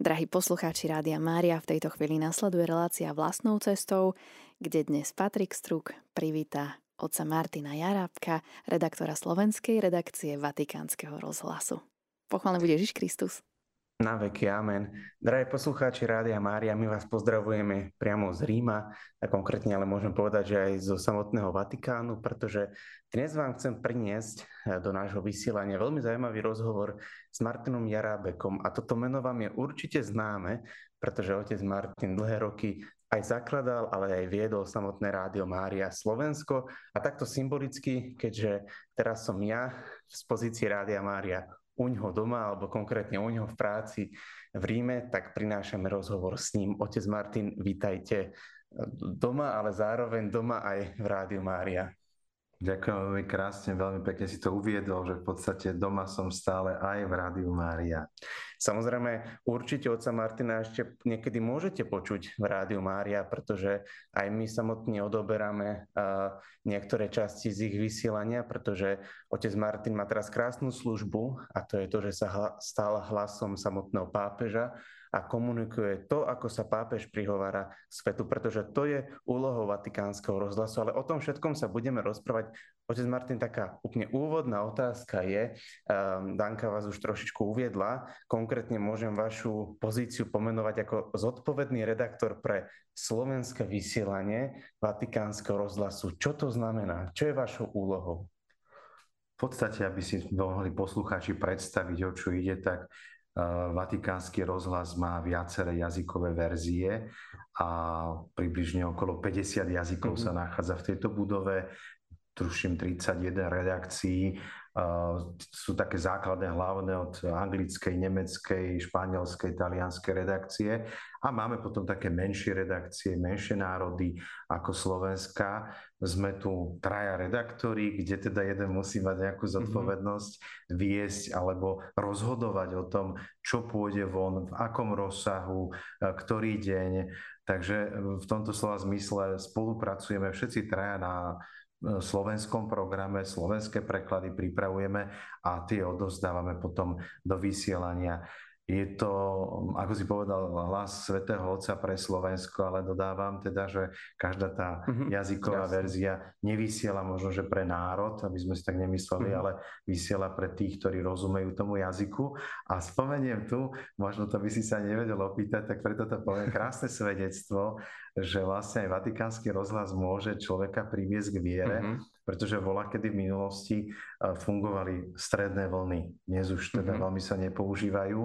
Drahí poslucháči Rádia Mária, v tejto chvíli nasleduje relácia vlastnou cestou, kde dnes Patrik Struk privíta otca Martina Jarábka, redaktora slovenskej redakcie Vatikánskeho rozhlasu. Pochválený bude Ježiš Kristus. Na veky, amen. Drahí poslucháči Rádia Mária, my vás pozdravujeme priamo z Ríma, a konkrétne ale môžem povedať, že aj zo samotného Vatikánu, pretože dnes vám chcem priniesť eh, do nášho vysielania veľmi zaujímavý rozhovor s Martinom Jarábekom. A toto meno vám je určite známe, pretože otec Martin dlhé roky aj zakladal, ale aj viedol samotné Rádio Mária Slovensko. A takto symbolicky, keďže teraz som ja z pozícii Rádia Mária u ňoho doma, alebo konkrétne u ňoho v práci v Ríme, tak prinášame rozhovor s ním. Otec Martin, vítajte doma, ale zároveň doma aj v Rádiu Mária. Ďakujem veľmi krásne, veľmi pekne si to uviedol, že v podstate doma som stále aj v Rádiu Mária. Samozrejme, určite otca Martina ešte niekedy môžete počuť v Rádiu Mária, pretože aj my samotne odoberáme niektoré časti z ich vysielania, pretože otec Martin má teraz krásnu službu a to je to, že sa stal hlasom samotného pápeža a komunikuje to, ako sa pápež prihovára svetu, pretože to je úlohou Vatikánskeho rozhlasu. Ale o tom všetkom sa budeme rozprávať. Otec Martin, taká úplne úvodná otázka je, um, Danka vás už trošičku uviedla, konkrétne môžem vašu pozíciu pomenovať ako zodpovedný redaktor pre slovenské vysielanie Vatikánskeho rozhlasu. Čo to znamená? Čo je vašou úlohou? V podstate, aby si mohli poslucháči predstaviť, o čo ide, tak Vatikánsky rozhlas má viaceré jazykové verzie a približne okolo 50 jazykov mm-hmm. sa nachádza v tejto budove. Tuším 31 redakcií sú také základné hlavné od anglickej, nemeckej, španielskej, talianskej redakcie a máme potom také menšie redakcie, menšie národy ako Slovenska. Sme tu traja redaktori, kde teda jeden musí mať nejakú mhm. zodpovednosť viesť alebo rozhodovať o tom, čo pôjde von, v akom rozsahu, e, ktorý deň. Takže v tomto slova zmysle spolupracujeme všetci traja na slovenskom programe, slovenské preklady pripravujeme a tie odozdávame potom do vysielania. Je to, ako si povedal, hlas svätého Otca pre Slovensko, ale dodávam teda, že každá tá mm-hmm, jazyková jasne. verzia nevysiela možno, že pre národ, aby sme si tak nemysleli, mm-hmm. ale vysiela pre tých, ktorí rozumejú tomu jazyku. A spomeniem tu, možno to by si sa nevedel opýtať, tak preto to poviem, krásne svedectvo, že vlastne aj Vatikánsky rozhlas môže človeka priviesť k viere, mm-hmm pretože bola kedy v minulosti fungovali stredné vlny. Dnes už teda mm-hmm. veľmi sa nepoužívajú.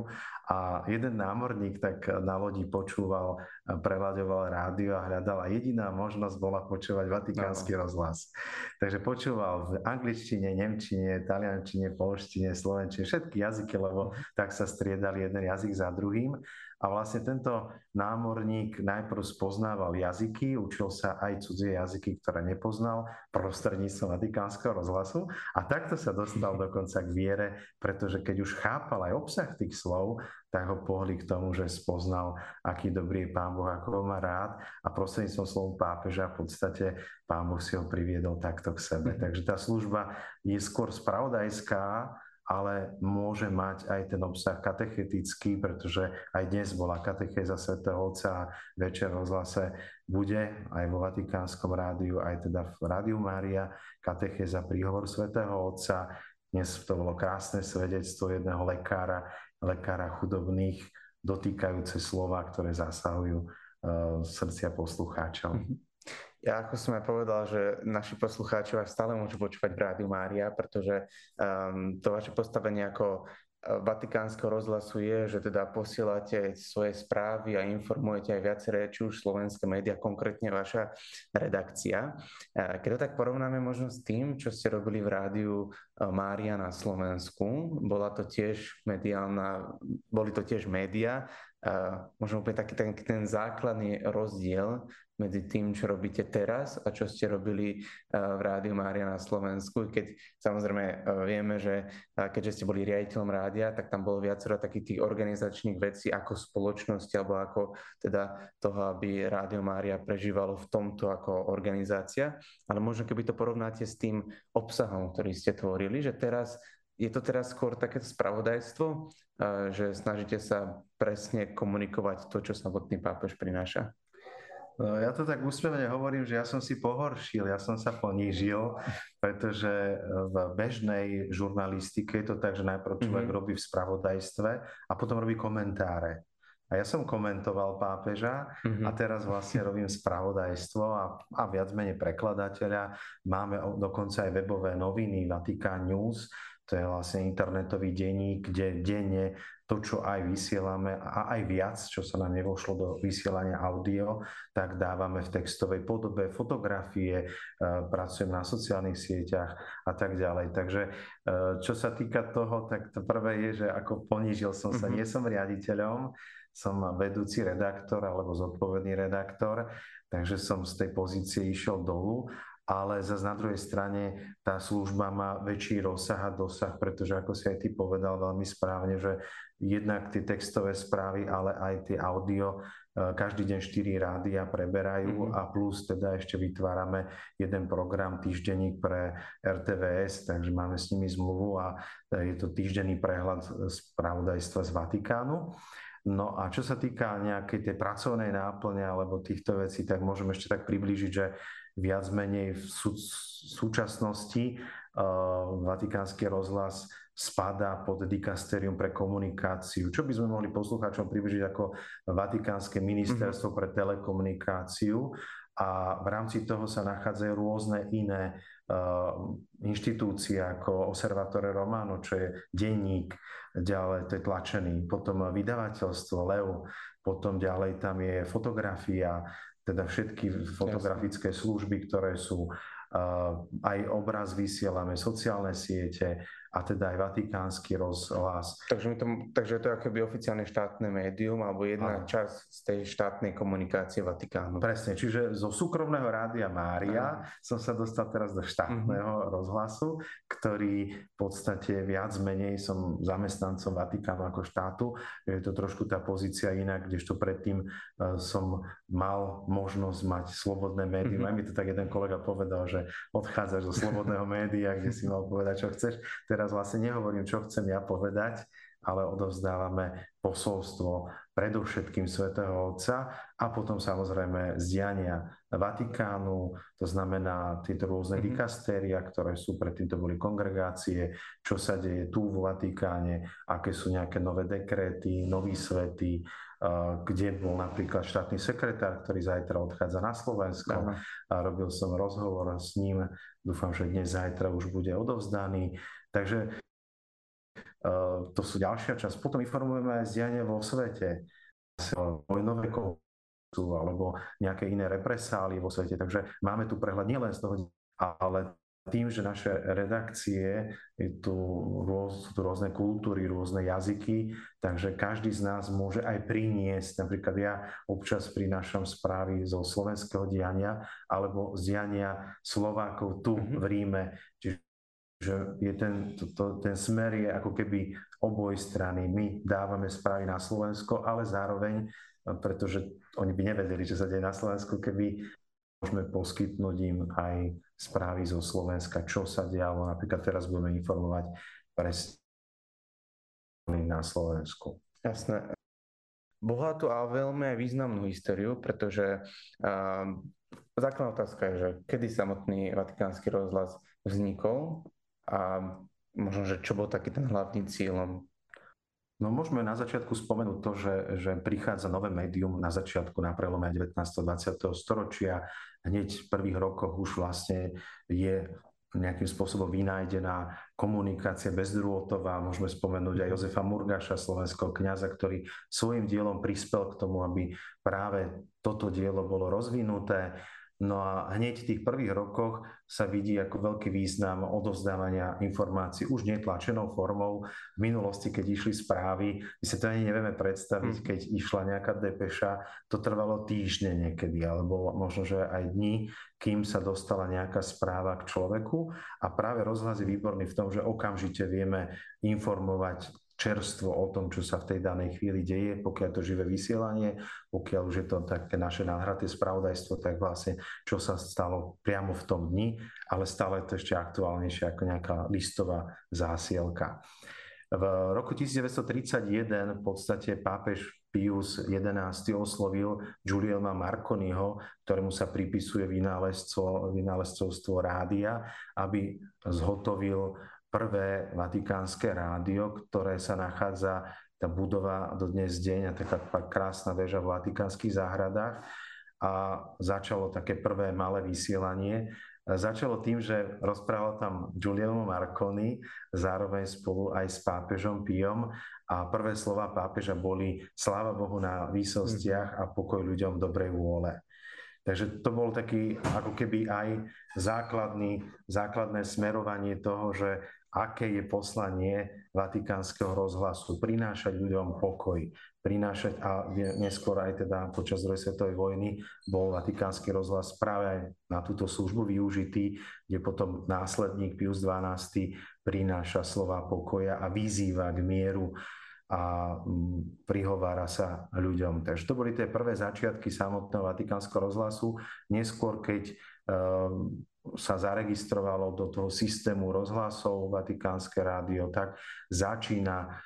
A jeden námorník tak na lodi počúval, preľaďoval rádio a hľadal a jediná možnosť bola počúvať vatikánsky no. rozhlas. Takže počúval v angličtine, nemčine, taliančine, polštine, slovenčine, všetky jazyky, lebo mhm. tak sa striedali jeden jazyk za druhým. A vlastne tento námorník najprv spoznával jazyky, učil sa aj cudzie jazyky, ktoré nepoznal prostredníctvom Vatikánskeho rozhlasu a takto sa dostal dokonca k viere, pretože keď už chápal aj obsah tých slov, tak ho pohli k tomu, že spoznal, aký dobrý je Pán Boh, ako ho má rád a prostredníctvom slovu pápeža v podstate Pán Boh si ho priviedol takto k sebe. Mhm. Takže tá služba je skôr spravodajská, ale môže mať aj ten obsah katechetický, pretože aj dnes bola katechéza svätého Otca a večer rozhlase bude aj vo Vatikánskom rádiu, aj teda v Rádiu Mária katechéza príhovor svätého Otca. Dnes to bolo krásne svedectvo jedného lekára, lekára chudobných, dotýkajúce slova, ktoré zasahujú uh, srdcia poslucháčov. Mm-hmm. Ja ako som aj povedal, že naši poslucháči vás stále môžu počúvať v Rádiu Mária, pretože um, to vaše postavenie ako uh, Vatikánskeho rozhlasu je, že teda posielate svoje správy a informujete aj viaceré, či už slovenské médiá, konkrétne vaša redakcia. Uh, keď to tak porovnáme možno s tým, čo ste robili v Rádiu uh, Mária na Slovensku, bola to tiež mediálna, boli to tiež média, možno úplne taký ten, ten základný rozdiel medzi tým, čo robíte teraz a čo ste robili eh, v Rádiu Mária na Slovensku. Keď samozrejme eh, vieme, že eh, keďže ste boli riaditeľom rádia, tak tam bolo viacero takých tých organizačných vecí ako spoločnosť alebo ako teda toho, aby Rádio Mária prežívalo v tomto ako organizácia. Ale možno keby to porovnáte s tým obsahom, ktorý ste tvorili, že teraz je to teraz skôr také spravodajstvo, že snažíte sa presne komunikovať to, čo samotný pápež prináša? No, ja to tak úsmevne hovorím, že ja som si pohoršil, ja som sa ponížil, pretože v bežnej žurnalistike je to tak, že najprv človek mm-hmm. robí v spravodajstve a potom robí komentáre. A ja som komentoval pápeža mm-hmm. a teraz vlastne robím spravodajstvo a, a viac menej prekladateľa. Máme dokonca aj webové noviny Vatikán News, to je vlastne internetový denník, kde denne to, čo aj vysielame a aj viac, čo sa nám nevošlo do vysielania audio, tak dávame v textovej podobe, fotografie, e, pracujem na sociálnych sieťach a tak ďalej. Takže e, čo sa týka toho, tak to prvé je, že ako ponížil som sa, mm-hmm. nie som riaditeľom, som vedúci redaktor alebo zodpovedný redaktor, takže som z tej pozície išiel dolu ale zase na druhej strane tá služba má väčší rozsah a dosah, pretože ako si aj ty povedal veľmi správne, že jednak tie textové správy, ale aj tie audio, e, každý deň 4 rádia preberajú mm-hmm. a plus teda ešte vytvárame jeden program týždenník pre RTVS, takže máme s nimi zmluvu a je to týždenný prehľad spravodajstva z Vatikánu. No a čo sa týka nejakej tej pracovnej náplne alebo týchto vecí, tak môžem ešte tak priblížiť, že viac menej v sú, súčasnosti uh, Vatikánsky rozhlas spadá pod dikasterium pre komunikáciu. Čo by sme mohli poslucháčom približiť ako Vatikánske ministerstvo mm-hmm. pre telekomunikáciu a v rámci toho sa nachádzajú rôzne iné uh, inštitúcie ako Observatore Romano, čo je denník, ďalej to je tlačený, potom vydavateľstvo Leu, potom ďalej tam je fotografia, teda všetky fotografické služby, ktoré sú aj obraz vysielame, sociálne siete, a teda aj vatikánsky rozhlas. Takže, to, takže to je akoby oficiálne štátne médium alebo jedna Aha. časť z tej štátnej komunikácie Vatikánu. Presne, čiže zo súkromného rádia Mária Aha. som sa dostal teraz do štátneho uh-huh. rozhlasu, ktorý v podstate viac menej som zamestnancom Vatikánu ako štátu. Je to trošku tá pozícia inak, kdežto predtým uh, som mal možnosť mať slobodné médium. Uh-huh. Aj mi to tak jeden kolega povedal, že odchádzaš zo slobodného média, kde si mal povedať, čo chceš. Teraz teraz vlastne nehovorím, čo chcem ja povedať, ale odovzdávame posolstvo predovšetkým svätého Otca a potom samozrejme zdiania Vatikánu, to znamená tieto rôzne mm-hmm. dikastéria, ktoré sú, predtým to boli kongregácie, čo sa deje tu v Vatikáne, aké sú nejaké nové dekréty, noví svety, kde bol napríklad štátny sekretár, ktorý zajtra odchádza na Slovensko. Aha. A robil som rozhovor s ním, dúfam, že dnes, zajtra už bude odovzdaný. Takže uh, to sú ďalšia časť. Potom informujeme aj zdianie vo svete, vojnové konfliktu alebo nejaké iné represály vo svete. Takže máme tu prehľad nielen z toho, ale tým, že naše redakcie, je tu, rôz, sú tu rôzne kultúry, rôzne jazyky, takže každý z nás môže aj priniesť, napríklad ja občas prinášam správy zo slovenského diania alebo z diania Slovákov tu mm-hmm. v Ríme. Čiže že je ten, to, to, ten smer je ako keby oboj strany. My dávame správy na Slovensko, ale zároveň, pretože oni by nevedeli, čo sa deje na Slovensku, keby môžeme poskytnúť im aj správy zo Slovenska, čo sa dialo. Napríklad teraz budeme informovať presne na Slovensku. Jasné. Bohatú a veľmi aj významnú históriu, pretože uh, základná otázka je, že kedy samotný Vatikánsky rozhlas vznikol a možno, že čo bol taký ten hlavný cieľom? No môžeme na začiatku spomenúť to, že, že prichádza nové médium na začiatku, na prelome 19. 20. storočia. Hneď v prvých rokoch už vlastne je nejakým spôsobom vynájdená komunikácia bezdrôtová. Môžeme spomenúť aj Jozefa Murgaša, slovenského kňaza, ktorý svojim dielom prispel k tomu, aby práve toto dielo bolo rozvinuté. No a hneď v tých prvých rokoch sa vidí ako veľký význam odovzdávania informácií už netlačenou formou. V minulosti, keď išli správy, my sa to ani nevieme predstaviť, hm. keď išla nejaká depeša, to trvalo týždne niekedy, alebo možno, že aj dní, kým sa dostala nejaká správa k človeku. A práve rozhlas je výborný v tom, že okamžite vieme informovať čerstvo o tom, čo sa v tej danej chvíli deje, pokiaľ to živé vysielanie, pokiaľ už je to také naše nadhraté spravodajstvo, tak vlastne čo sa stalo priamo v tom dni, ale stále to ešte aktuálnejšie ako nejaká listová zásielka. V roku 1931 v podstate pápež Pius XI oslovil Giulielma Marconiho, ktorému sa pripisuje vynálezcovstvo rádia, aby zhotovil prvé vatikánske rádio, ktoré sa nachádza, tá budova do dnes deň, a taká krásna väža v vatikánskych záhradách a začalo také prvé malé vysielanie. Začalo tým, že rozprával tam Giuliano Marconi, zároveň spolu aj s pápežom Piom a prvé slova pápeža boli sláva Bohu na výsostiach a pokoj ľuďom dobrej vôle. Takže to bol taký ako keby aj základný, základné smerovanie toho, že aké je poslanie Vatikánskeho rozhlasu. Prinášať ľuďom pokoj, prinášať a neskôr aj teda počas druhej svetovej vojny bol Vatikánsky rozhlas práve na túto službu využitý, kde potom následník Pius XII prináša slova pokoja a vyzýva k mieru a mm, prihovára sa ľuďom. Takže to boli tie prvé začiatky samotného Vatikánskeho rozhlasu. Neskôr, keď um, sa zaregistrovalo do toho systému rozhlasov Vatikánske rádio, tak začína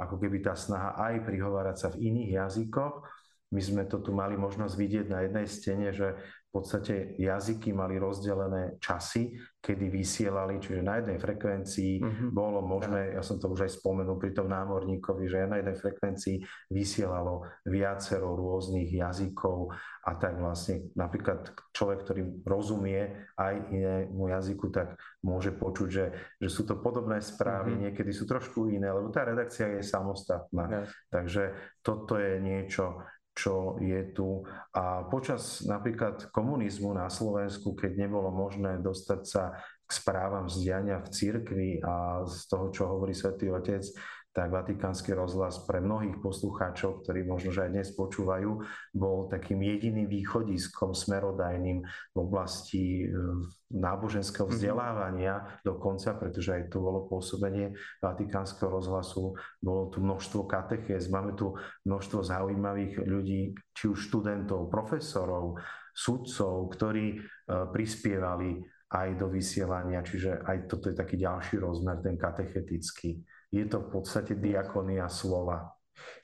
ako keby tá snaha aj prihovárať sa v iných jazykoch. My sme to tu mali možnosť vidieť na jednej stene, že v podstate jazyky mali rozdelené časy, kedy vysielali, čiže na jednej frekvencii mm-hmm. bolo možné, ja som to už aj spomenul pri tom námorníkovi, že na jednej frekvencii vysielalo viacero rôznych jazykov a tak vlastne napríklad človek, ktorý rozumie aj inému jazyku, tak môže počuť, že, že sú to podobné správy, mm-hmm. niekedy sú trošku iné, lebo tá redakcia je samostatná. Yes. Takže toto je niečo, čo je tu. A počas napríklad komunizmu na Slovensku, keď nebolo možné dostať sa k správam z diania v cirkvi a z toho, čo hovorí svätý Otec, tak Vatikánsky rozhlas pre mnohých poslucháčov, ktorí možno že aj dnes počúvajú, bol takým jediným východiskom smerodajným v oblasti e, náboženského mhm. vzdelávania mm-hmm. dokonca, pretože aj tu bolo pôsobenie Vatikánskeho rozhlasu, bolo tu množstvo katechéz, máme tu množstvo zaujímavých ľudí, či už študentov, profesorov, sudcov, ktorí uh, prispievali aj do vysielania, čiže aj toto je taký ďalší rozmer, ten katechetický je to v podstate diakonia slova.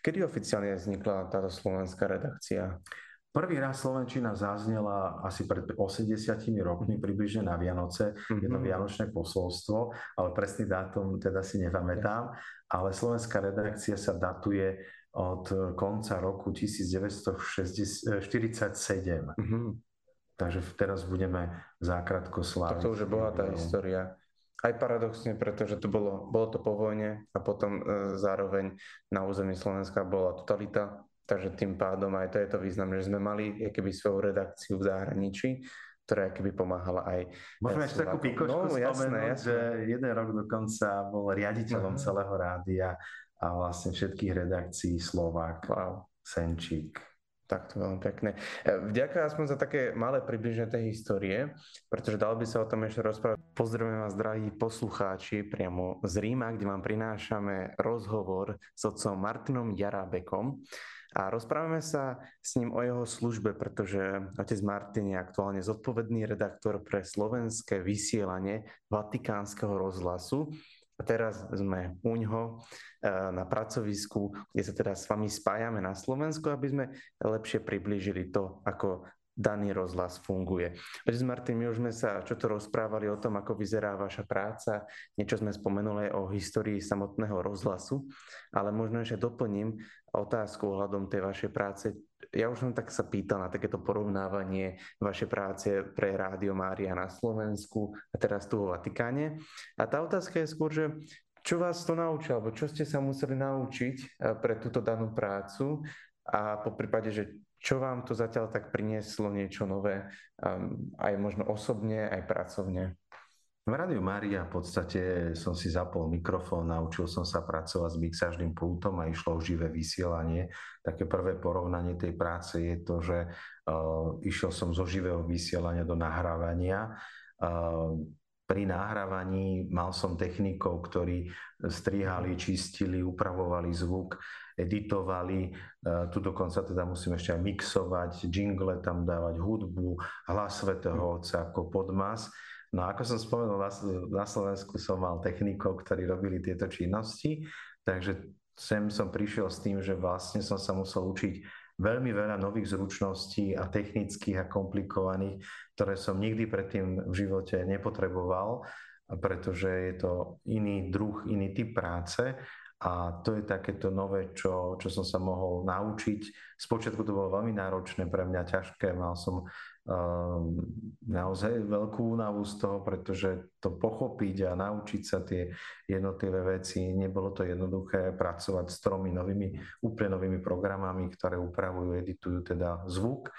Kedy oficiálne vznikla táto slovenská redakcia? Prvý raz Slovenčina zaznela asi pred 80 rokmi, približne na Vianoce, mm-hmm. jedno vianočné posolstvo, ale presný dátum teda si nepamätám, ale slovenská redakcia sa datuje od konca roku 1947. Mm-hmm. Takže teraz budeme zákrátko sláviť. To už je bohatá história aj paradoxne, pretože to bolo, bolo to po vojne a potom e, zároveň na území Slovenska bola totalita, takže tým pádom aj to je to význam, že sme mali keby svoju redakciu v zahraničí, ktorá keby pomáhala aj... Môžeme ešte takú pikošku no, jasné, jasné. že jeden rok dokonca bol riaditeľom uh-huh. celého rádia a vlastne všetkých redakcií Slovák, wow. Senčík. Tak to veľmi pekné. E, vďaka aspoň za také malé približenie tej histórie, pretože dalo by sa o tom ešte rozprávať. Pozdravujem vás, drahí poslucháči, priamo z Ríma, kde vám prinášame rozhovor s otcom Martinom Jarábekom. A rozprávame sa s ním o jeho službe, pretože otec Martin je aktuálne zodpovedný redaktor pre slovenské vysielanie Vatikánskeho rozhlasu a teraz sme u ňoho eh, na pracovisku, kde sa teraz s vami spájame na Slovensku, aby sme lepšie priblížili to, ako daný rozhlas funguje. Otec Martin, my už sme sa čo to rozprávali o tom, ako vyzerá vaša práca, niečo sme spomenuli o histórii samotného rozhlasu, ale možno ešte doplním otázku ohľadom tej vašej práce. Ja už som tak sa pýtal na takéto porovnávanie vašej práce pre Rádio Mária na Slovensku a teraz tu vo Vatikáne. A tá otázka je skôr, že čo vás to naučilo, alebo čo ste sa museli naučiť eh, pre túto danú prácu a po prípade, že čo vám to zatiaľ tak prinieslo niečo nové, um, aj možno osobne, aj pracovne? V Rádiu Mária v podstate som si zapol mikrofón, naučil som sa pracovať s mixážnym pultom a išlo o živé vysielanie. Také prvé porovnanie tej práce je to, že uh, išiel som zo živého vysielania do nahrávania. Uh, pri nahrávaní mal som technikov, ktorí strihali, čistili, upravovali zvuk, editovali. E, tu dokonca teda musím ešte aj mixovať, jingle tam dávať hudbu, hlas Svetého Otca ako podmas. No ako som spomenul, na Slovensku som mal technikov, ktorí robili tieto činnosti, takže sem som prišiel s tým, že vlastne som sa musel učiť veľmi veľa nových zručností a technických a komplikovaných, ktoré som nikdy predtým v živote nepotreboval, pretože je to iný druh, iný typ práce a to je takéto nové, čo, čo som sa mohol naučiť. Spočiatku to bolo veľmi náročné pre mňa, ťažké. Mal som naozaj veľkú únavu z toho, pretože to pochopiť a naučiť sa tie jednotlivé veci, nebolo to jednoduché pracovať s tromi novými, úplne novými programami, ktoré upravujú, editujú teda zvuk.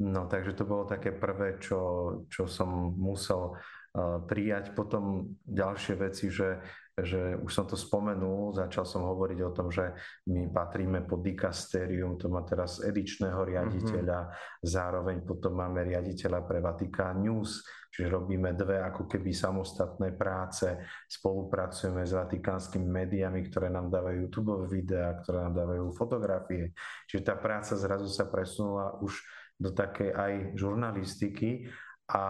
No takže to bolo také prvé, čo, čo som musel uh, prijať. Potom ďalšie veci, že že už som to spomenul, začal som hovoriť o tom, že my patríme pod dikastérium, to má teraz edičného riaditeľa, mm-hmm. zároveň potom máme riaditeľa pre Vatikán News, čiže robíme dve ako keby samostatné práce, spolupracujeme s vatikánskymi médiami, ktoré nám dávajú YouTube videá, ktoré nám dávajú fotografie. Čiže tá práca zrazu sa presunula už do takej aj žurnalistiky a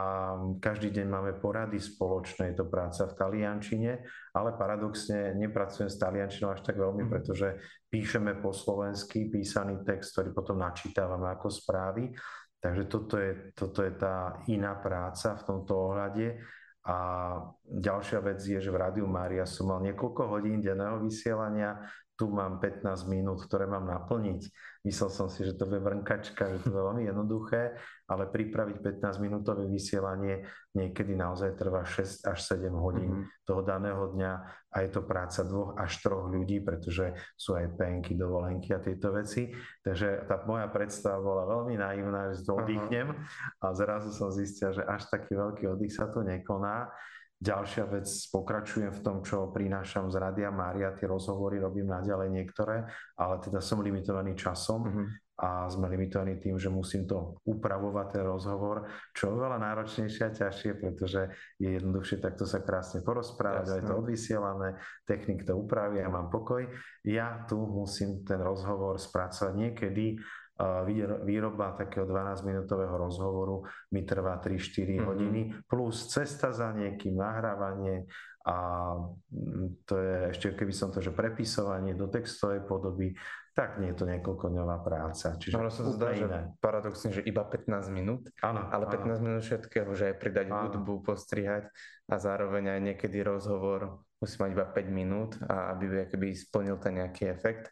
každý deň máme porady spoločné, je to práca v taliančine, ale paradoxne nepracujem s taliančinou až tak veľmi, mhm. pretože píšeme po slovensky písaný text, ktorý potom načítavame ako správy. Takže toto je, toto je tá iná práca v tomto ohľade. A ďalšia vec je, že v Rádiu Mária som mal niekoľko hodín denného vysielania, tu mám 15 minút, ktoré mám naplniť. Myslel som si, že to je vrnkačka, že to je veľmi jednoduché, ale pripraviť 15-minútové vysielanie niekedy naozaj trvá 6 až 7 hodín mm-hmm. toho daného dňa a je to práca dvoch až troch ľudí, pretože sú aj penky, dovolenky a tieto veci. Takže tá moja predstava bola veľmi naivná, že to oddychnem a zrazu som zistil, že až taký veľký oddych sa to nekoná. Ďalšia vec, pokračujem v tom, čo prinášam z Rádia Mária, tie rozhovory robím naďalej niektoré, ale teda som limitovaný časom mm-hmm. a sme limitovaní tým, že musím to upravovať, ten rozhovor, čo je veľa náročnejšie a ťažšie, pretože je jednoduchšie takto sa krásne porozprávať, aj to odvysielané, technik to upraví a mám pokoj. Ja tu musím ten rozhovor spracovať niekedy výroba takého 12-minútového rozhovoru mi trvá 3-4 mm-hmm. hodiny, plus cesta za niekým, nahrávanie a mm, to je ešte, keby som to, že prepisovanie do textovej podoby, tak nie je to niekoľkodňová práca. Čiže no, sa zdá, že paradoxne, že iba 15 minút, áno, ale 15 áno. minút všetkého, že aj pridať áno. hudbu, postrihať a zároveň aj niekedy rozhovor musí mať iba 5 minút, a aby by splnil ten nejaký efekt.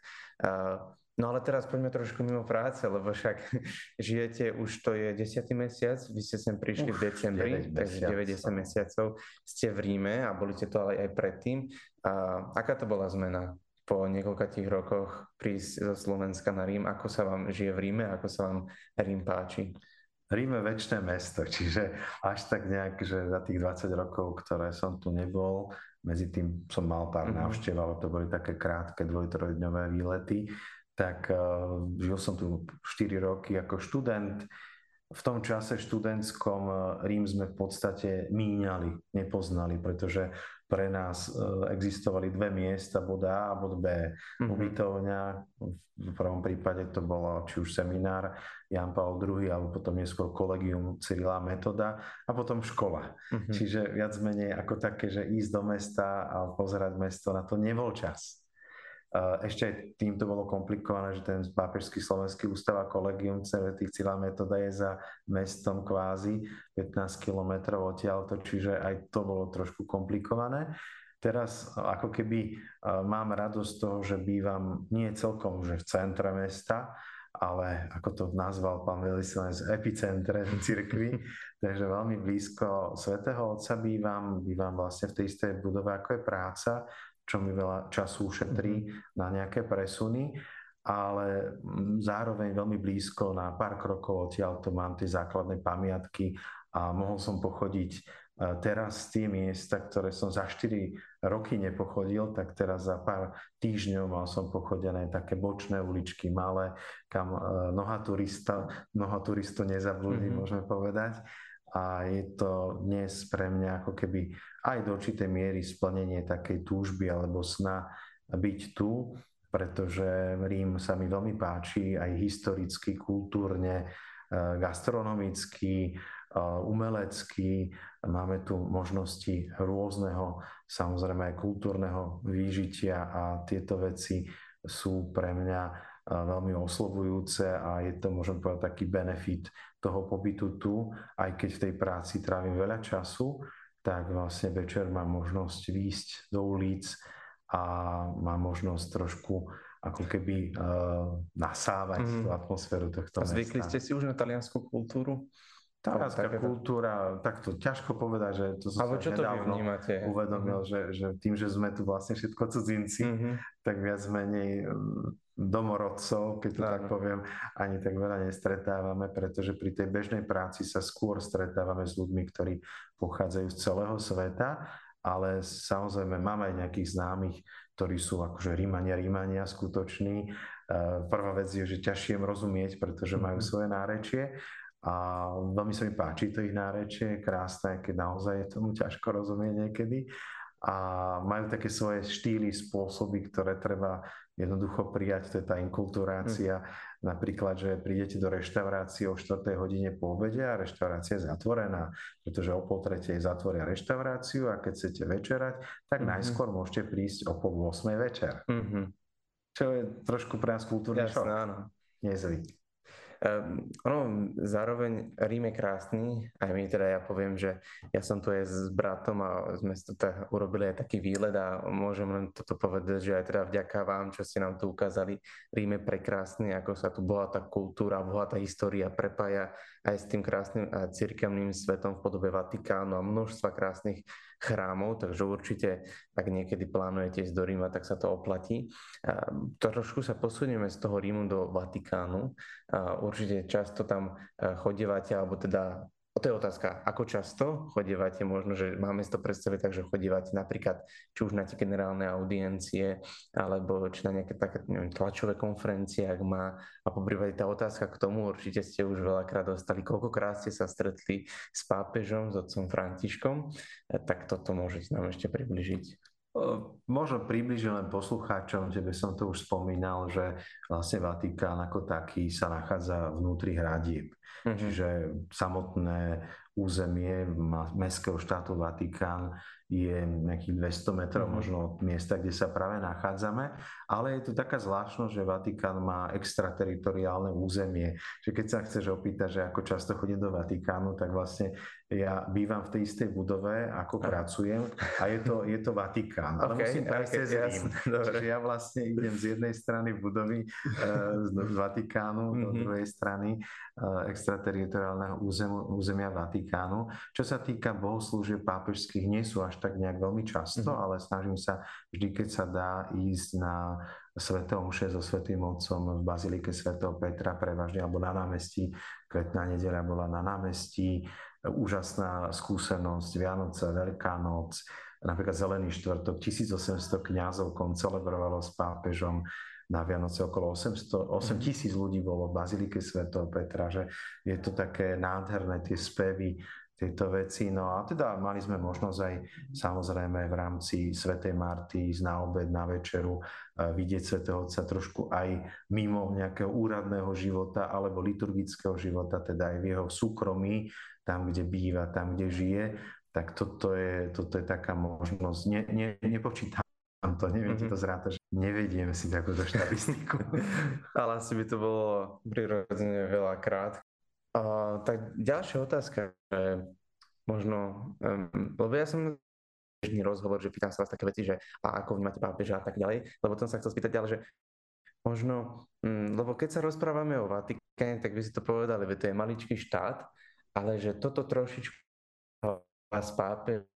No ale teraz poďme trošku mimo práce, lebo však žijete, už to je 10. mesiac, vy ste sem prišli už v decembri, takže 90 mesiacov ste v Ríme a boli ste to ale aj predtým. A aká to bola zmena po niekoľkých rokoch prísť zo Slovenska na Rím? Ako sa vám žije v Ríme? Ako sa vám Rím páči? Rím je väčšie mesto, čiže až tak nejak, že za tých 20 rokov, ktoré som tu nebol, medzi tým som mal pár mm-hmm. návštev, ale to boli také krátke dvoj-trojdňové výlety, tak uh, žil som tu 4 roky ako študent. V tom čase študentskom uh, Rím sme v podstate míňali, nepoznali, pretože pre nás uh, existovali dve miesta, bod A a bod B. Mm-hmm. Ubytovňa, v prvom prípade to bolo či už seminár Jan Paul II, alebo potom neskôr kolegium Cyrila Metoda a potom škola. Mm-hmm. Čiže viac menej ako také, že ísť do mesta a pozerať mesto, na to nebol čas. Ešte aj týmto bolo komplikované, že ten pápežský slovenský ústav a kolegium tých Cila metoda je za mestom kvázi 15 km odtiaľto, čiže aj to bolo trošku komplikované. Teraz ako keby mám radosť toho, že bývam nie celkom že v centre mesta, ale ako to nazval pán veľvyslanec, epicentre cirkvi, takže veľmi blízko Svetého Otca bývam, bývam vlastne v tej istej budove, ako je práca čo mi veľa času ušetrí mhm. na nejaké presuny, ale mm, zároveň veľmi blízko na pár krokov odtiaľ to mám tie základné pamiatky a mohol som pochodiť e, teraz tie miesta, ktoré som za 4 roky nepochodil, tak teraz za pár týždňov mal som pochodené také bočné uličky malé, kam e, noha turista, noha turistu nezabudí, mm-hmm. môžeme povedať a je to dnes pre mňa ako keby aj do určitej miery splnenie takej túžby alebo sna byť tu, pretože Rím sa mi veľmi páči aj historicky, kultúrne, eh, gastronomicky, eh, umelecky. Máme tu možnosti rôzneho, samozrejme aj kultúrneho výžitia a tieto veci sú pre mňa eh, veľmi oslovujúce a je to, môžem povedať, taký benefit toho pobytu tu, aj keď v tej práci trávim veľa času, tak vlastne večer mám možnosť výjsť do ulic a mám možnosť trošku ako keby uh, nasávať mm. tú atmosféru tohto a zvykli mesta. ste si už na taliansku kultúru? Talianská kultúra, takto ťažko povedať, že to som sa čo to vnímate? uvedomil, mm-hmm. že, že tým, že sme tu vlastne všetko cudzinci, mm-hmm. tak viac menej domorodcov, keď to no. tak poviem, ani tak veľa nestretávame, pretože pri tej bežnej práci sa skôr stretávame s ľuďmi, ktorí pochádzajú z celého sveta, ale samozrejme máme aj nejakých známych, ktorí sú akože rímania, rímania skutoční. E, prvá vec je, že ťažšie im rozumieť, pretože majú mhm. svoje nárečie a veľmi sa mi páči to ich nárečie, krásne, keď naozaj je tomu ťažko rozumieť niekedy a majú také svoje štýly, spôsoby, ktoré treba jednoducho prijať, to je tá inkulturácia. Mm. Napríklad, že prídete do reštaurácie o 4. hodine po obede a reštaurácia je zatvorená, pretože o pol tretej zatvoria reštauráciu a keď chcete večerať, tak mm-hmm. najskôr môžete prísť o pol 8. večer. Mm-hmm. Čo je trošku pre nás kultúrny šok. áno. Nezvyk. Um, ono, zároveň Rím je krásny, aj my teda ja poviem, že ja som tu aj s bratom a sme tu teda urobili aj taký výlet a môžem len toto povedať, že aj teda vďaka vám, čo ste nám tu ukázali, Rím je prekrásny, ako sa tu bohatá kultúra, bohatá história prepája aj s tým krásnym cirkevným svetom v podobe Vatikánu a množstva krásnych chrámov, takže určite, ak niekedy plánujete ísť do Ríma, tak sa to oplatí. Trošku sa posunieme z toho Rímu do Vatikánu. Určite často tam chodívate, alebo teda to je otázka, ako často chodívate, možno, že máme si to predstaviť tak, že chodívate napríklad či už na tie generálne audiencie, alebo či na nejaké také neviem, tlačové konferencie, ak má. A po tá otázka k tomu, určite ste už veľakrát dostali, koľkokrát ste sa stretli s pápežom, s otcom Františkom, e, tak toto môžete nám ešte približiť. Možno približiť len poslucháčom, tebe som to už spomínal, že vlastne Vatikán ako taký sa nachádza vnútri hradieb. Mm-hmm. Čiže samotné územie mestského štátu Vatikán je nejakých 200 metrov mm-hmm. možno od miesta, kde sa práve nachádzame, ale je tu taká zvláštnosť, že Vatikán má extrateritoriálne územie. Že keď sa chceš opýtať, že ako často chodím do Vatikánu, tak vlastne ja bývam v tej istej budove, ako pracujem a je to, je to Vatikán. Ale okay, musím prejsť okay, cez Rím. Čiže ja vlastne idem z jednej strany budovy uh, z Vatikánu, mm-hmm. do mhm. druhej strany uh, extrateritoriálneho územia, územia Vatikánu. Čo sa týka bohoslúžieb pápežských, nie sú až tak nejak veľmi často, mm-hmm. ale snažím sa vždy, keď sa dá ísť na Svetého Omše so Svetým Otcom v Bazilike svätého Petra prevažne, alebo na námestí. Kvetná nedeľa bola na námestí. Úžasná skúsenosť, Vianoce, Veľká noc, napríklad Zelený štvrtok, 1800 kňazov koncelebrovalo s pápežom na Vianoce okolo 800, 8 mhm. tisíc ľudí bolo v Bazilike svätého Petra, že je to také nádherné, tie spevy, tieto veci. No a teda mali sme možnosť aj samozrejme v rámci Svetej Marty ísť na obed, na večeru, vidieť Svetého Otca trošku aj mimo nejakého úradného života alebo liturgického života, teda aj v jeho súkromí, tam, kde býva, tam, kde žije. Tak toto je, toto je taká možnosť. Ne, ne, nepočítam to, neviem mm-hmm. to zrátať, že nevediem si takúto štatistiku. Ale asi by to bolo prirodzene veľakrát. Tak ďalšia otázka, že možno, um, lebo ja som bežný rozhovor, že pýtam sa vás také veci, že a ako vy máte pápeža a tak ďalej, lebo tom sa chcel spýtať ďalej, že možno, um, lebo keď sa rozprávame o Vatikáne, tak by si to povedali, že to je maličký štát, ale že toto trošičku vás pápež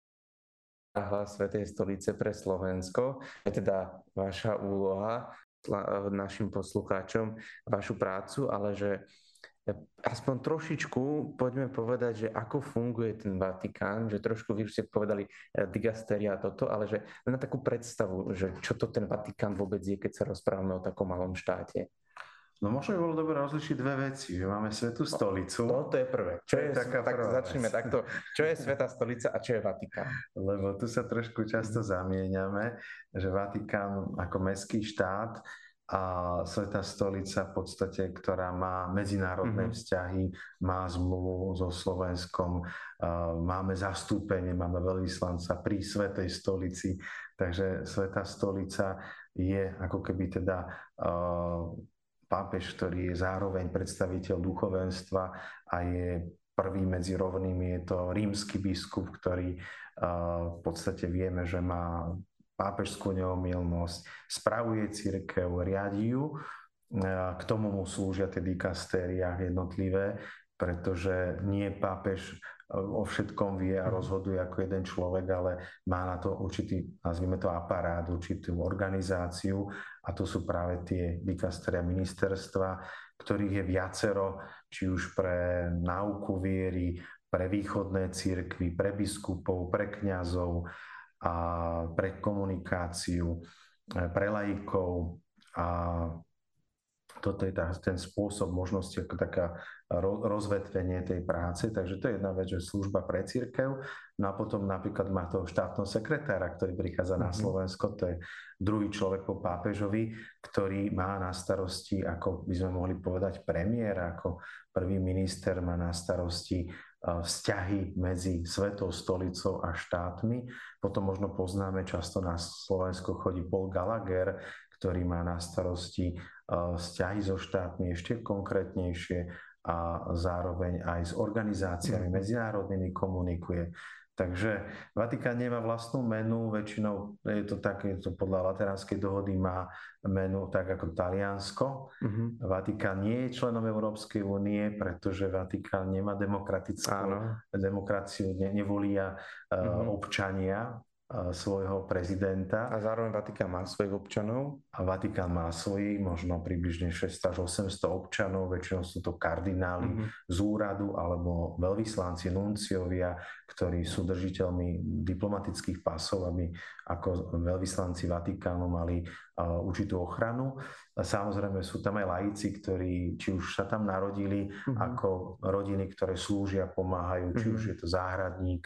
hlas Svetej stolice pre Slovensko, je teda vaša úloha našim poslucháčom, vašu prácu, ale že aspoň trošičku poďme povedať, že ako funguje ten Vatikán, že trošku vy ste povedali eh, digasteria a toto, ale že na takú predstavu, že čo to ten Vatikán vôbec je, keď sa rozprávame o takom malom štáte. No možno by bolo dobre rozlišiť dve veci, že máme Svetú stolicu. No, to je prvé. Čo je, taká tak začneme vec. takto. Čo je Svetá stolica a čo je Vatikán? Lebo tu sa trošku často zamieňame, že Vatikán ako mestský štát a Sveta stolica v podstate, ktorá má medzinárodné mm-hmm. vzťahy, má zmluvu so Slovenskom, máme zastúpenie, máme veľvyslanca pri Svetej stolici, takže Sveta stolica je ako keby teda pápež, ktorý je zároveň predstaviteľ duchovenstva a je prvý medzi rovnými, je to rímsky biskup, ktorý v podstate vieme, že má pápežskú neomilnosť, spravuje církev, riadi ju. K tomu mu slúžia tie dikastéria jednotlivé, pretože nie pápež o všetkom vie a rozhoduje ako jeden človek, ale má na to určitý, nazvime to aparát, určitú organizáciu. A to sú práve tie dikasteria ministerstva, ktorých je viacero, či už pre náuku viery, pre východné církvy, pre biskupov, pre kňazov, a pre komunikáciu, e, pre laikov a toto je tá, ten spôsob možnosti ako taká rozvetvenie tej práce. Takže to je jedna vec, že služba pre církev. No a potom napríklad má toho štátneho sekretára, ktorý prichádza na mhm. Slovensko. To je druhý človek po pápežovi, ktorý má na starosti, ako by sme mohli povedať, premiér, ako prvý minister má na starosti vzťahy medzi Svetou stolicou a štátmi. Potom možno poznáme, často na Slovensko chodí Paul Gallagher, ktorý má na starosti vzťahy so štátmi ešte konkrétnejšie a zároveň aj s organizáciami mm-hmm. medzinárodnými komunikuje. Takže Vatikán nemá vlastnú menu, väčšinou je to tak, je to podľa Lateránskej dohody má menu tak ako Taliansko. Uh-huh. Vatikán nie je členom Európskej únie, pretože Vatikán nemá demokratickú Áno. demokraciu, ne, nevolia uh-huh. občania svojho prezidenta. A zároveň Vatikán má svojich občanov. A Vatikán má svojich možno približne 600 až 800 občanov, väčšinou sú to kardináli mm-hmm. z úradu alebo veľvyslanci, nunciovia, ktorí sú držiteľmi diplomatických pasov, aby ako veľvyslanci Vatikánu mali uh, určitú ochranu. A samozrejme sú tam aj laici, ktorí či už sa tam narodili mm-hmm. ako rodiny, ktoré slúžia, pomáhajú, či mm-hmm. už je to záhradník,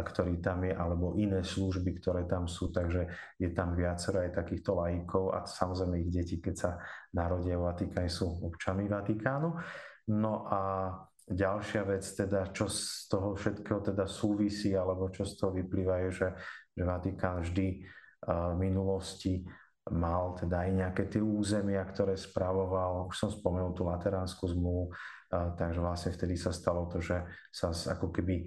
ktorý tam je, alebo iné služby, ktoré tam sú, takže je tam viacero aj takýchto laikov a samozrejme ich deti, keď sa narodia v Vatikáne, sú občanmi Vatikánu. No a ďalšia vec teda, čo z toho všetkého teda súvisí, alebo čo z toho vyplýva, je, že, že Vatikán vždy v minulosti mal teda aj nejaké tie územia, ktoré spravoval, už som spomenul tú Lateránsku zmluvu, takže vlastne vtedy sa stalo to, že sa ako keby e,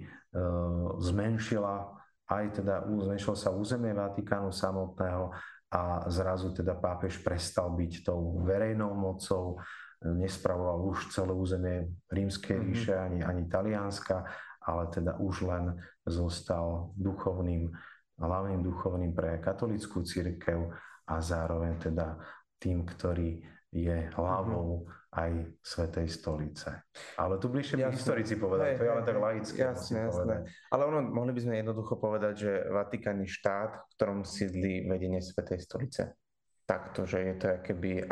zmenšila aj teda zmenšilo sa územie Vatikánu samotného a zrazu teda pápež prestal byť tou verejnou mocou, nespravoval už celé územie rímskej mm-hmm. ríše ani, ani Talianska, ale teda už len zostal duchovným, hlavným duchovným pre katolickú církev a zároveň teda tým, ktorý je hlavou mm-hmm aj Svetej stolice. Ale tu bližšie by historici povedať, hej, to je ale tak laické. Jasne, jasne. Ale ono, mohli by sme jednoducho povedať, že Vatikán je štát, v ktorom sídli vedenie Svetej stolice takto, že je to keby,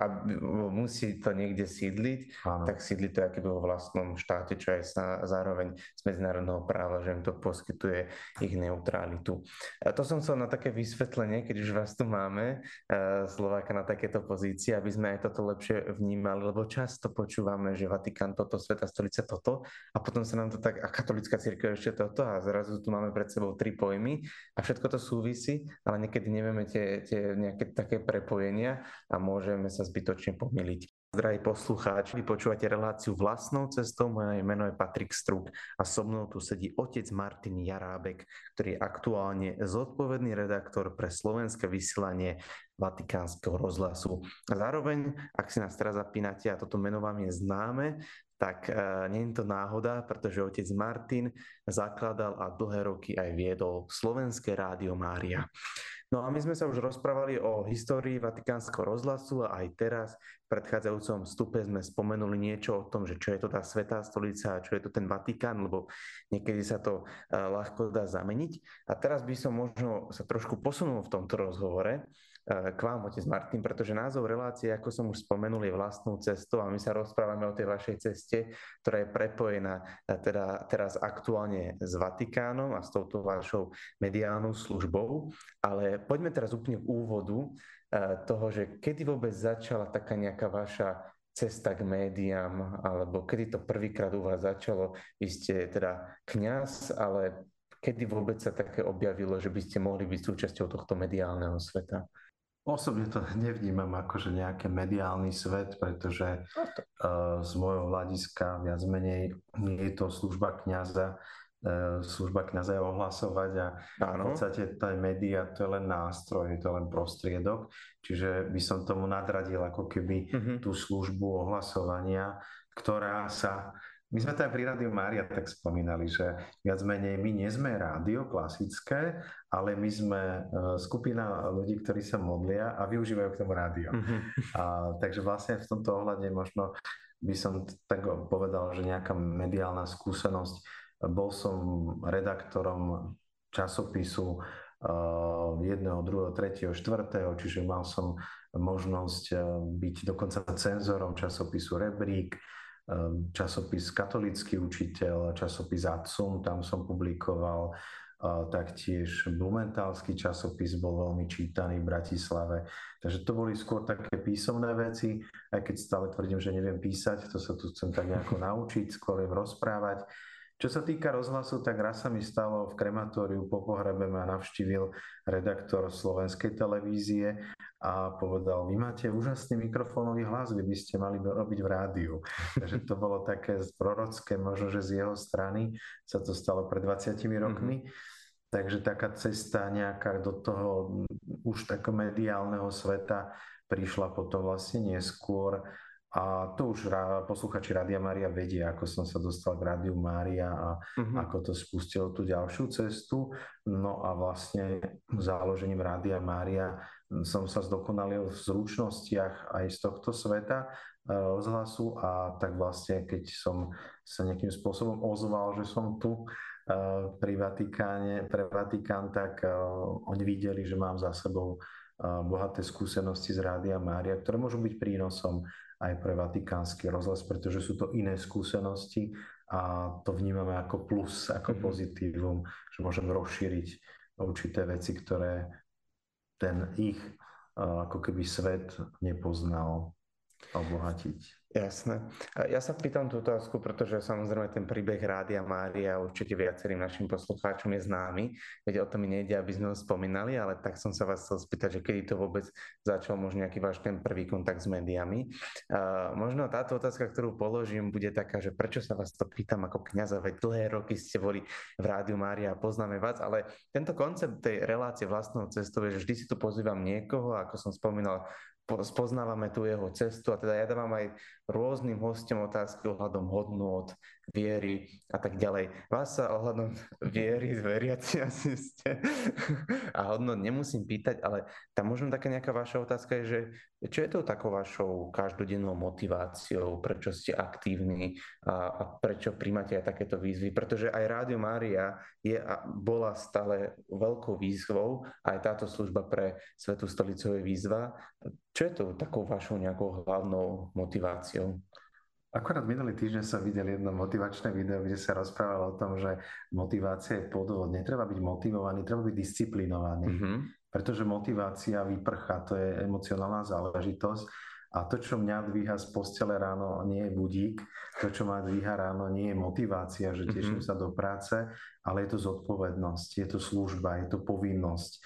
musí to niekde sídliť, Áno. tak sídli to keby vo vlastnom štáte, čo je zároveň z medzinárodného práva, že im to poskytuje ich neutralitu. A to som chcel na také vysvetlenie, keď už vás tu máme, uh, Slováka na takéto pozície, aby sme aj toto lepšie vnímali, lebo často počúvame, že Vatikán toto, Sveta stolica toto a potom sa nám to tak, a katolická církev ešte toto a zrazu tu máme pred sebou tri pojmy a všetko to súvisí, ale niekedy nevieme tie, tie nejaké také prepojenie spojenia a môžeme sa zbytočne pomýliť. Drahí poslucháči, vy počúvate reláciu vlastnou cestou, moje meno je Patrik Struk a so mnou tu sedí otec Martin Jarábek, ktorý je aktuálne zodpovedný redaktor pre slovenské vysielanie Vatikánskeho rozhlasu. Zároveň, ak si nás teraz zapínate a toto meno vám je známe, tak uh, nie je to náhoda, pretože otec Martin zakladal a dlhé roky aj viedol Slovenské rádio Mária. No a my sme sa už rozprávali o histórii Vatikánskeho rozhlasu a aj teraz v predchádzajúcom vstupe sme spomenuli niečo o tom, že čo je to tá svetá stolica a čo je to ten Vatikán, lebo niekedy sa to ľahko dá zameniť. A teraz by som možno sa trošku posunul v tomto rozhovore k vám, otec Martin, pretože názov relácie, ako som už spomenul, je vlastnou cestou a my sa rozprávame o tej vašej ceste, ktorá je prepojená teda teraz aktuálne s Vatikánom a s touto vašou mediálnou službou. Ale poďme teraz úplne k úvodu toho, že kedy vôbec začala taká nejaká vaša cesta k médiám, alebo kedy to prvýkrát u vás začalo? Vy ste teda kňaz, ale kedy vôbec sa také objavilo, že by ste mohli byť súčasťou tohto mediálneho sveta? Osobne to nevnímam ako že nejaký mediálny svet, pretože uh, z môjho hľadiska viac menej je to služba kňaza, uh, služba kňaza je ohlasovať a Áno. v podstate tá média to je len nástroj, je to len prostriedok, čiže by som tomu nadradil ako keby uh-huh. tú službu ohlasovania, ktorá sa my sme tam pri Rádiu Mária tak spomínali, že viac menej my nie sme rádio klasické, ale my sme e, skupina ľudí, ktorí sa modlia a využívajú k tomu rádio. Mm-hmm. A, takže vlastne v tomto ohľade možno by som tak povedal, že nejaká mediálna skúsenosť. Bol som redaktorom časopisu uh, jedného, druhého, tretieho, štvrtého, čiže mal som možnosť uh, byť dokonca cenzorom časopisu Rebrík, časopis Katolický učiteľ, časopis Adsum, tam som publikoval, taktiež Blumentálsky časopis bol veľmi čítaný v Bratislave. Takže to boli skôr také písomné veci, aj keď stále tvrdím, že neviem písať, to sa tu chcem tak nejako naučiť, skôr rozprávať. Čo sa týka rozhlasu, tak raz sa mi stalo v krematóriu po pohrebe ma navštívil redaktor slovenskej televízie a povedal, vy máte úžasný mikrofónový hlas, vy by ste mali robiť v rádiu. Takže to bolo také prorocké, možno, že z jeho strany sa to stalo pred 20 rokmi. Mm-hmm. Takže taká cesta nejaká do toho už takého mediálneho sveta prišla potom vlastne neskôr a to už posluchači Rádia Mária vedia, ako som sa dostal k Rádiu Mária a uh-huh. ako to spustilo tú ďalšiu cestu. No a vlastne založením Rádia Mária som sa zdokonalil v zručnostiach aj z tohto sveta e, rozhlasu a tak vlastne, keď som sa nejakým spôsobom ozval, že som tu e, pri Vatikáne, pre Vatikán, tak e, oni videli, že mám za sebou bohaté skúsenosti z Rádia Mária, ktoré môžu byť prínosom aj pre vatikánsky rozhlas, pretože sú to iné skúsenosti a to vnímame ako plus, ako mm-hmm. pozitívum, že môžeme rozšíriť určité veci, ktoré ten ich ako keby svet nepoznal, obohatiť. Jasné. Ja sa pýtam tú otázku, pretože samozrejme ten príbeh Rádia Mária určite viacerým našim poslucháčom je známy, veď o tom mi nejde, aby sme ho spomínali, ale tak som sa vás chcel spýtať, že kedy to vôbec začal možno nejaký váš ten prvý kontakt s médiami. Možno táto otázka, ktorú položím, bude taká, že prečo sa vás to pýtam ako kniaza, veď dlhé roky ste boli v Rádiu Mária a poznáme vás, ale tento koncept tej relácie vlastnou cestou je, že vždy si tu pozývam niekoho, ako som spomínal, spoznávame tu jeho cestu a teda ja dávam aj rôznym hostom otázky ohľadom hodnôt, viery a tak ďalej. Vás sa ohľadom viery, veriaci asi ste a hodnot nemusím pýtať, ale tam možno taká nejaká vaša otázka je, že čo je to takou vašou každodennou motiváciou, prečo ste aktívni a, a prečo príjmate aj takéto výzvy, pretože aj Rádio Mária je a bola stále veľkou výzvou, aj táto služba pre Svetú stolicu je výzva. Čo je to takou vašou nejakou hlavnou motiváciou? Akorát minulý týždeň som videl jedno motivačné video, kde sa rozprávalo o tom, že motivácia je podvod. Netreba byť motivovaný, treba byť disciplinovaný. Mm-hmm. Pretože motivácia vyprcha, to je emocionálna záležitosť. A to, čo mňa dvíha z postele ráno, nie je budík. To, čo ma dvíha ráno, nie je motivácia, že teším mm-hmm. sa do práce, ale je to zodpovednosť, je to služba, je to povinnosť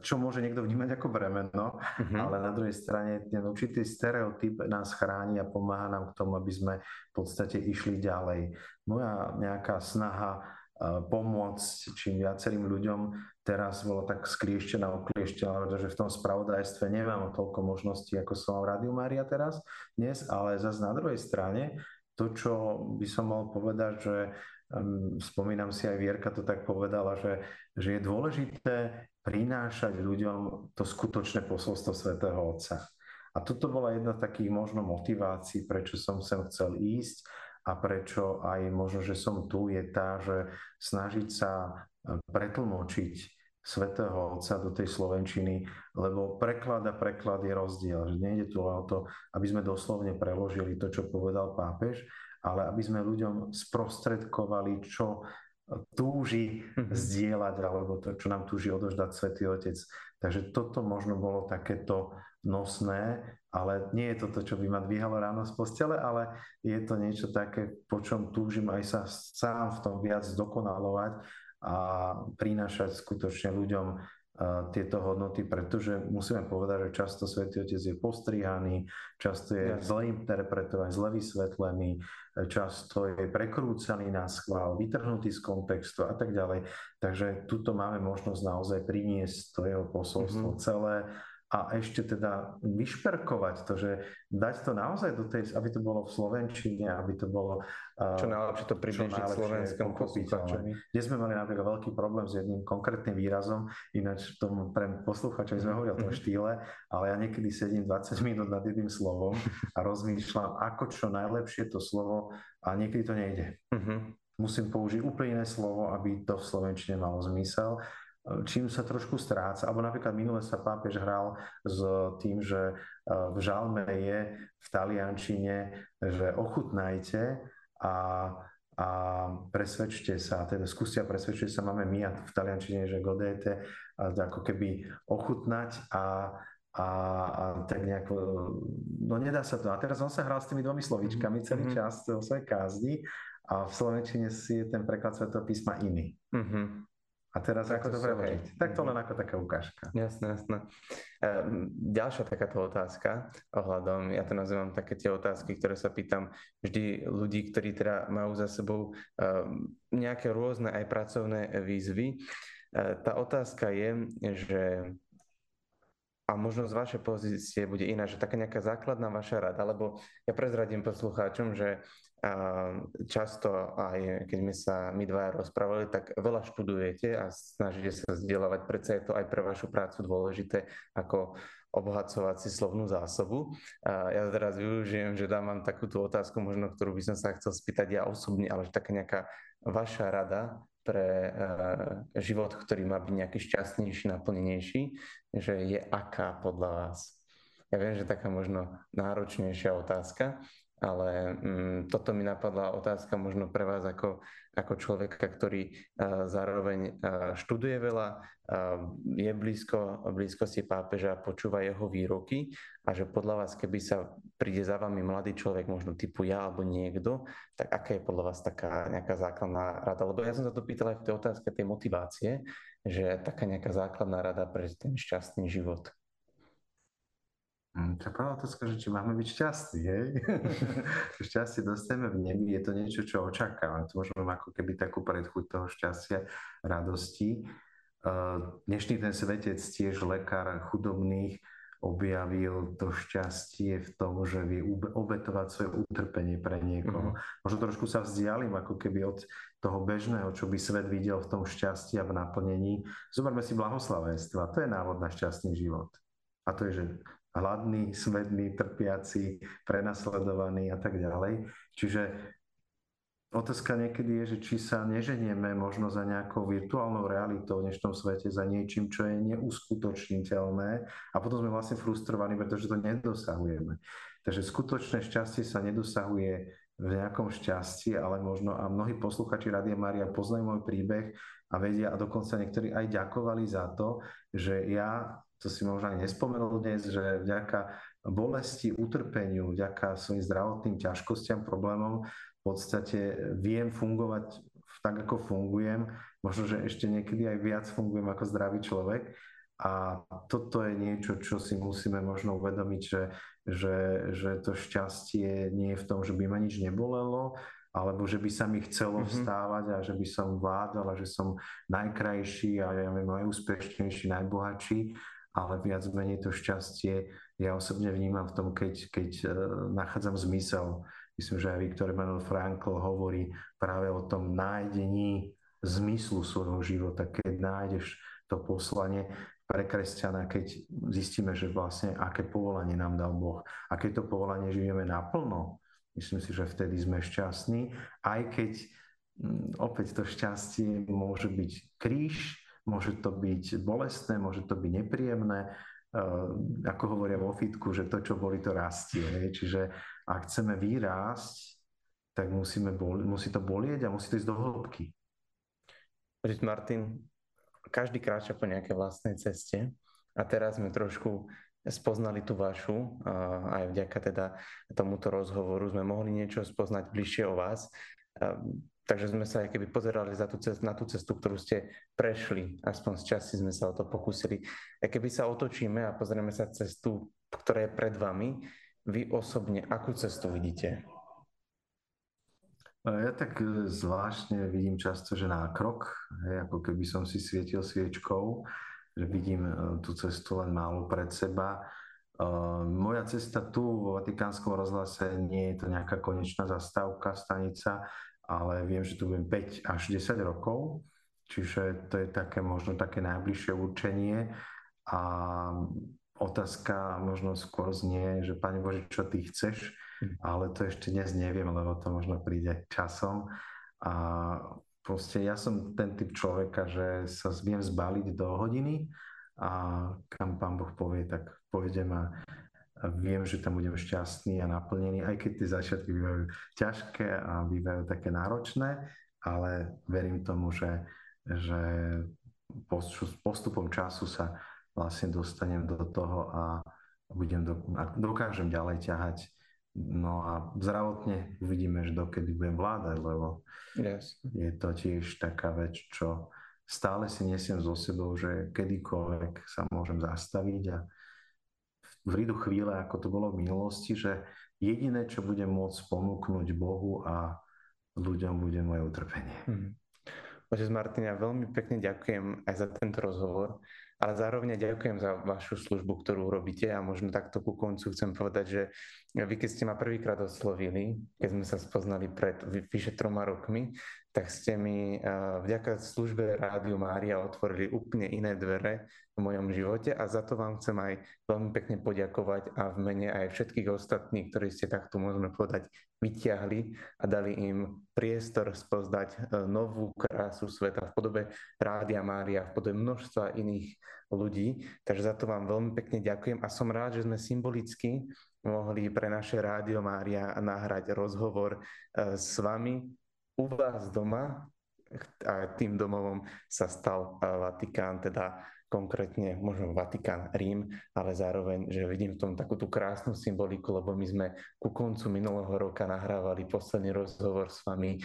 čo môže niekto vnímať ako bremeno, mm-hmm. ale na druhej strane ten určitý stereotyp nás chráni a pomáha nám k tomu, aby sme v podstate išli ďalej. Moja nejaká snaha e, pomôcť čím viacerým ľuďom teraz bola tak skrieštená, oklieštená, pretože v tom spravodajstve nemám toľko možností, ako som mal v Rádiu Mária teraz dnes, ale zase na druhej strane to, čo by som mal povedať, že um, spomínam si aj Vierka to tak povedala, že, že je dôležité prinášať ľuďom to skutočné posolstvo svätého Otca. A toto bola jedna z takých možno motivácií, prečo som sem chcel ísť a prečo aj možno, že som tu, je tá, že snažiť sa e, pretlmočiť svetého Otca do tej Slovenčiny, lebo preklad a preklad je rozdiel. Že nejde tu o to, aby sme doslovne preložili to, čo povedal pápež, ale aby sme ľuďom sprostredkovali, čo túži mm-hmm. zdieľať, alebo to, čo nám túži odoždať Svetý Otec. Takže toto možno bolo takéto nosné, ale nie je to to, čo by ma dvíhalo ráno z postele, ale je to niečo také, po čom túžim aj sa sám v tom viac dokonalovať a prinášať skutočne ľuďom tieto hodnoty, pretože musíme povedať, že často Svetý Otec je postrihaný, často je zle interpretovaný, zle vysvetlený, často je prekrúcaný na schvál, vytrhnutý z kontextu a tak ďalej. Takže tuto máme možnosť naozaj priniesť to jeho posolstvo mm-hmm. celé a ešte teda vyšperkovať to, že dať to naozaj do tej, aby to bolo v Slovenčine, aby to bolo... Čo najlepšie to približiť slovenskom poslucháčovi. Kde sme mali napríklad veľký problém s jedným konkrétnym výrazom, ináč tomu pre poslucháčov sme hovorili o tom mhm. štýle, ale ja niekedy sedím 20 minút nad jedným slovom a rozmýšľam, ako čo najlepšie to slovo a niekedy to nejde. Uh-huh. Musím použiť úplne iné slovo, aby to v Slovenčine malo zmysel čím sa trošku stráca. Alebo napríklad minule sa pápež hral s tým, že e, v žalme je v taliančine, že ochutnajte a, a presvedčte sa, teda skúste a presvedčte sa, máme my a v taliančine, že godete, ako keby ochutnať a, a, a tak nejako, no nedá sa to. A teraz on sa hral s tými dvomi slovíčkami celý mm-hmm. čas o svojej kázni a v slovenčine si je ten preklad Svetého písma iný. Mm-hmm. A teraz tak ako to preložiť? Tak to len ako taká ukážka. Jasné, jasné. Ehm, ďalšia takáto otázka ohľadom, ja to nazývam také tie otázky, ktoré sa pýtam vždy ľudí, ktorí teda majú za sebou ehm, nejaké rôzne aj pracovné výzvy. Ehm, tá otázka je, že a možno z vašej pozície bude iná, že taká nejaká základná vaša rada, lebo ja prezradím poslucháčom, že často aj keď sme sa my dvaja rozprávali, tak veľa študujete a snažíte sa zdieľavať, predsa je to aj pre vašu prácu dôležité ako obohacovať si slovnú zásobu. Ja teraz využijem, že dám vám takúto otázku, možno ktorú by som sa chcel spýtať ja osobne, ale že taká nejaká vaša rada pre uh, život, ktorý má byť nejaký šťastnejší, naplnenejší, že je aká podľa vás? Ja viem, že taká možno náročnejšia otázka, ale um, toto mi napadla otázka možno pre vás ako, ako človeka, ktorý uh, zároveň uh, študuje veľa, uh, je blízko, blízko si pápeža, počúva jeho výroky a že podľa vás, keby sa príde za vami mladý človek, možno typu ja alebo niekto, tak aká je podľa vás taká nejaká základná rada? Lebo ja som sa to pýtal aj v tej otázke tej motivácie, že taká nejaká základná rada pre ten šťastný život. Hm, tá prvá otázka, že či máme byť šťastní, hej? šťastie dostaneme v nebi, je to niečo, čo očakávame. To môžeme ako keby takú predchuť toho šťastia, radosti. Dnešný ten svetec, tiež lekár chudobných, objavil to šťastie v tom, že vie obetovať svoje utrpenie pre niekoho. Mm-hmm. Možno trošku sa vzdialím ako keby od toho bežného, čo by svet videl v tom šťastí a v naplnení. Zoberme si blahoslavenstva, to je návod na šťastný život. A to je, že hladný, smedný, trpiaci, prenasledovaný a tak ďalej. Čiže otázka niekedy je, že či sa neženieme možno za nejakou virtuálnou realitou v dnešnom svete, za niečím, čo je neuskutočniteľné a potom sme vlastne frustrovaní, pretože to nedosahujeme. Takže skutočné šťastie sa nedosahuje v nejakom šťastí, ale možno a mnohí posluchači Radia Maria poznajú môj príbeh a vedia a dokonca niektorí aj ďakovali za to, že ja to si možno ani nespomenul dnes, že vďaka bolesti, utrpeniu, vďaka svojim zdravotným ťažkostiam, problémom v podstate viem fungovať tak, ako fungujem. Možno, že ešte niekedy aj viac fungujem ako zdravý človek. A toto je niečo, čo si musíme možno uvedomiť, že, že, že to šťastie nie je v tom, že by ma nič nebolelo, alebo že by sa mi chcelo mm-hmm. vstávať a že by som vládal a že som najkrajší a ja neviem, najúspešnejší, najbohatší, ale viac menej to šťastie ja osobne vnímam v tom, keď, keď uh, nachádzam zmysel. Myslím, že aj Viktor Emanuel Frankl hovorí práve o tom nájdení zmyslu svojho života, keď nájdeš to poslanie pre kresťana, keď zistíme, že vlastne aké povolanie nám dal Boh, aké to povolanie žijeme naplno, myslím si, že vtedy sme šťastní, aj keď mm, opäť to šťastie môže byť kríž, môže to byť bolestné, môže to byť nepríjemné, ako hovoria vo fitku, že to, čo boli, to rastie. Čiže ak chceme vyrásť, tak musíme boli, musí to bolieť a musí to ísť do hĺbky. Martin, každý kráča po nejakej vlastnej ceste a teraz sme trošku spoznali tú vašu, aj vďaka teda tomuto rozhovoru sme mohli niečo spoznať bližšie o vás. Takže sme sa keby pozerali za tú cestu, na tú cestu, ktorú ste prešli, aspoň z časti sme sa o to pokúsili. A keby sa otočíme a pozrieme sa cestu, ktorá je pred vami, vy osobne akú cestu vidíte? Ja tak e, zvláštne vidím často, že nákrok, hej, ako keby som si svietil sviečkou, že vidím e, tú cestu len málo pred seba. Moja cesta tu vo Vatikánskom rozhlase nie je to nejaká konečná zastávka, stanica, ale viem, že tu budem 5 až 10 rokov, čiže to je také možno také najbližšie určenie. A otázka možno skôr znie, že Pane Bože, čo Ty chceš, hm. ale to ešte dnes neviem, lebo to možno príde časom. A proste ja som ten typ človeka, že sa viem zbaliť do hodiny a kam Pán Boh povie, tak povedem a viem, že tam budem šťastný a naplnený, aj keď tie začiatky bývajú ťažké a bývajú také náročné, ale verím tomu, že, že postupom času sa vlastne dostanem do toho a budem do, a dokážem ďalej ťahať. No a zdravotne uvidíme, že dokedy budem vládať, lebo yes. je to tiež taká vec, čo stále si nesiem so sebou, že kedykoľvek sa môžem zastaviť a prídu chvíle, ako to bolo v minulosti, že jediné, čo budem môcť ponúknuť Bohu a ľuďom, bude moje utrpenie. Hmm. Otec Martin, veľmi pekne ďakujem aj za tento rozhovor, ale zároveň ďakujem za vašu službu, ktorú robíte a možno takto ku koncu chcem povedať, že vy keď ste ma prvýkrát oslovili, keď sme sa spoznali pred vyše troma rokmi, tak ste mi vďaka službe Rádiu Mária otvorili úplne iné dvere v mojom živote a za to vám chcem aj veľmi pekne poďakovať a v mene aj všetkých ostatných, ktorí ste takto, môžeme povedať, vyťahli a dali im priestor spoznať e, novú krásu sveta v podobe Rádia Mária, v podobe množstva iných ľudí. Takže za to vám veľmi pekne ďakujem a som rád, že sme symbolicky mohli pre naše Rádio Mária nahrať rozhovor e, s vami u vás doma a tým domovom sa stal Vatikán, teda konkrétne možno Vatikán, Rím, ale zároveň, že vidím v tom takú tú krásnu symboliku, lebo my sme ku koncu minulého roka nahrávali posledný rozhovor s vami e,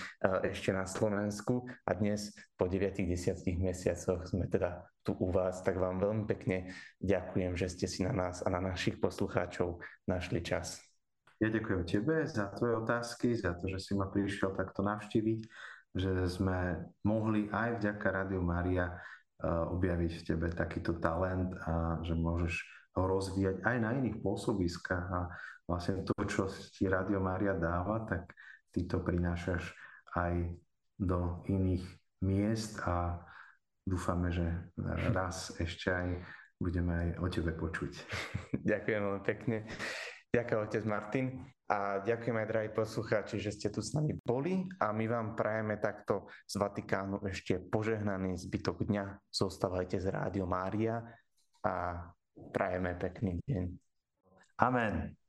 ešte na Slovensku a dnes po 9-10 mesiacoch sme teda tu u vás, tak vám veľmi pekne ďakujem, že ste si na nás a na našich poslucháčov našli čas. Ja ďakujem tebe za tvoje otázky, za to, že si ma prišiel takto navštíviť, že sme mohli aj vďaka Rádiu Mária objaviť v tebe takýto talent a že môžeš ho rozvíjať aj na iných pôsobiskách a vlastne to, čo ti Radio Mária dáva, tak ty to prinášaš aj do iných miest a dúfame, že raz ešte aj budeme aj o tebe počuť. Ďakujem veľmi pekne. Ďakujem, otec Martin. A ďakujem aj, drahí poslucháči, že ste tu s nami boli a my vám prajeme takto z Vatikánu ešte požehnaný zbytok dňa. Zostávajte z Rádio Mária a prajeme pekný deň. Amen.